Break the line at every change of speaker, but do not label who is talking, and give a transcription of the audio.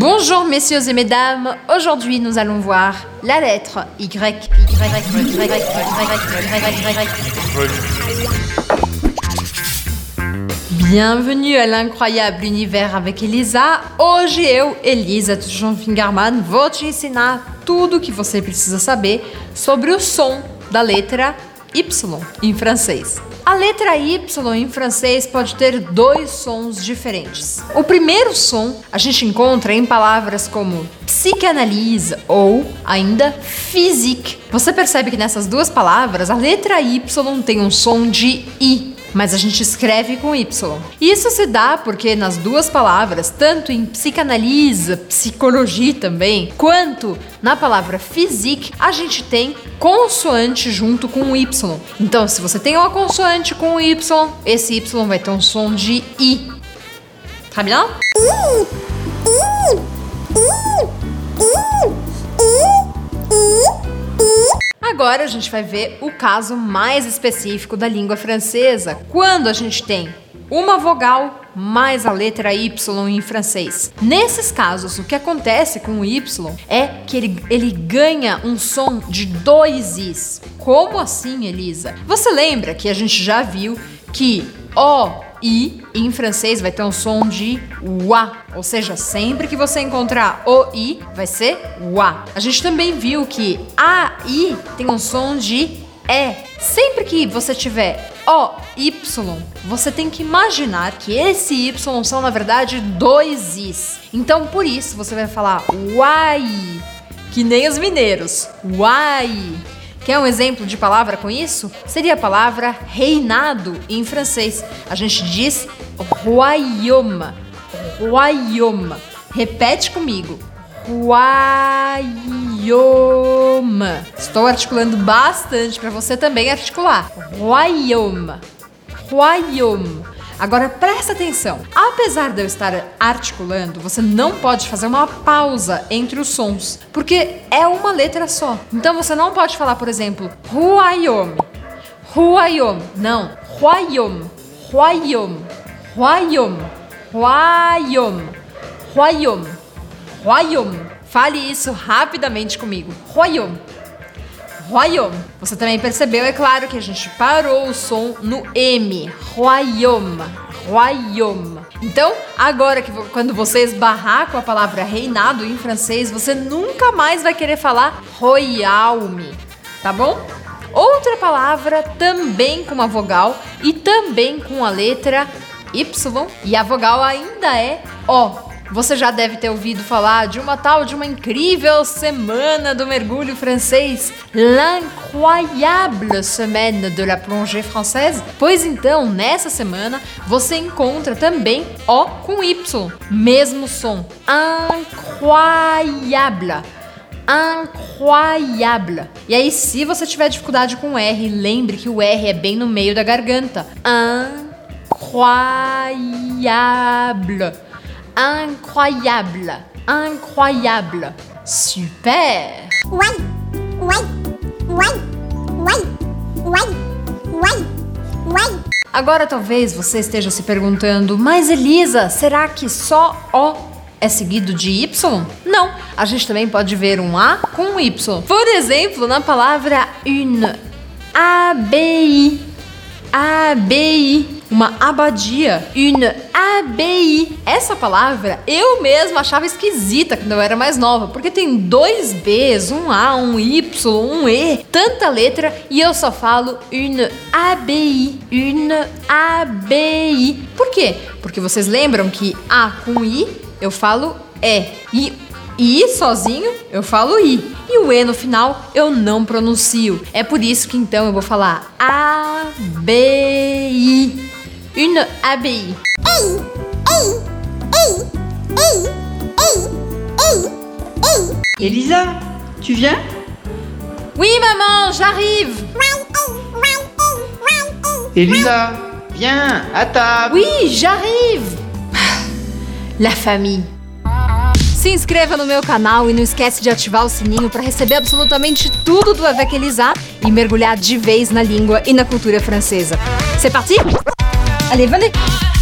Bonjour messieurs et mesdames, aujourd'hui nous allons voir la lettre Y. Bienvenue à l'incroyable univers avec Elisa. Hoje eu, Elisa Tujon Fingerman, vou te ensinar tudo que você precisa saber sobre o som da letra Y em francês. A letra Y em francês pode ter dois sons diferentes. O primeiro som a gente encontra em palavras como psicanalise ou ainda physique. Você percebe que nessas duas palavras a letra Y tem um som de I mas a gente escreve com Y. Isso se dá porque nas duas palavras, tanto em psicanalise, psicologia também, quanto na palavra physique, a gente tem consoante junto com o Y. Então, se você tem uma consoante com o Y, esse Y vai ter um som de I. Tá bem? Agora a gente vai ver o caso mais específico da língua francesa, quando a gente tem uma vogal mais a letra Y em francês. Nesses casos, o que acontece com o Y é que ele, ele ganha um som de dois Is. Como assim, Elisa? Você lembra que a gente já viu que O I em francês vai ter um som de wa, ou seja, sempre que você encontrar o i vai ser wa. A gente também viu que a i tem um som de e. Sempre que você tiver o y, você tem que imaginar que esse y são na verdade dois i's. Então por isso você vai falar uai, que nem os mineiros. Uai. Quer um exemplo de palavra com isso? Seria a palavra reinado em francês. A gente diz royaume. Royaume. Repete comigo. Royaume. Estou articulando bastante para você também articular. Royaume. Royaume. Agora presta atenção. Apesar de eu estar articulando, você não pode fazer uma pausa entre os sons, porque é uma letra só. Então você não pode falar, por exemplo, Royaume. Royaume. Não. Royaume. Royaume. Royaume. Royaume. Royaume. Royaume. Fale isso rapidamente comigo. Royaume. Royaume. Você também percebeu, é claro, que a gente parou o som no M. Royaume. Royaume. Então, agora que quando você esbarrar com a palavra reinado em francês, você nunca mais vai querer falar royaume, tá bom? Outra palavra também com uma vogal e também com a letra Y e a vogal ainda é O. Você já deve ter ouvido falar de uma tal de uma incrível semana do mergulho francês, l'incroyable semaine de la plongée française. Pois então, nessa semana você encontra também O com Y, mesmo som, incroyable. Incroyable. E aí, se você tiver dificuldade com o R, lembre que o R é bem no meio da garganta. Incroyable incroyable, incroyable, super. Ouais, ouais, ouais, ouais, ouais, ouais, ouais. Agora talvez você esteja se perguntando, mas Elisa, será que só O é seguido de Y? Não, a gente também pode ver um A com um Y. Por exemplo, na palavra une, ABI, ABI uma abadia, une abbaye. Essa palavra eu mesma achava esquisita quando eu era mais nova, porque tem dois B's, um A, um Y, um E, tanta letra e eu só falo une abbaye, une abbaye. Por quê? Porque vocês lembram que A com I eu falo E e I sozinho eu falo I e o E no final eu não pronuncio. É por isso que então eu vou falar A B une abbaye.
Elisa, tu viens
Oui, maman, j'arrive.
Elisa, viens, à table.
Oui, j'arrive. La famille. Se inscreva no meu canal e não esquece de ativar o sininho para receber absolutamente tudo do Avec Elisa e mergulhar de vez na língua e na cultura francesa. C'est parti Allez, venez.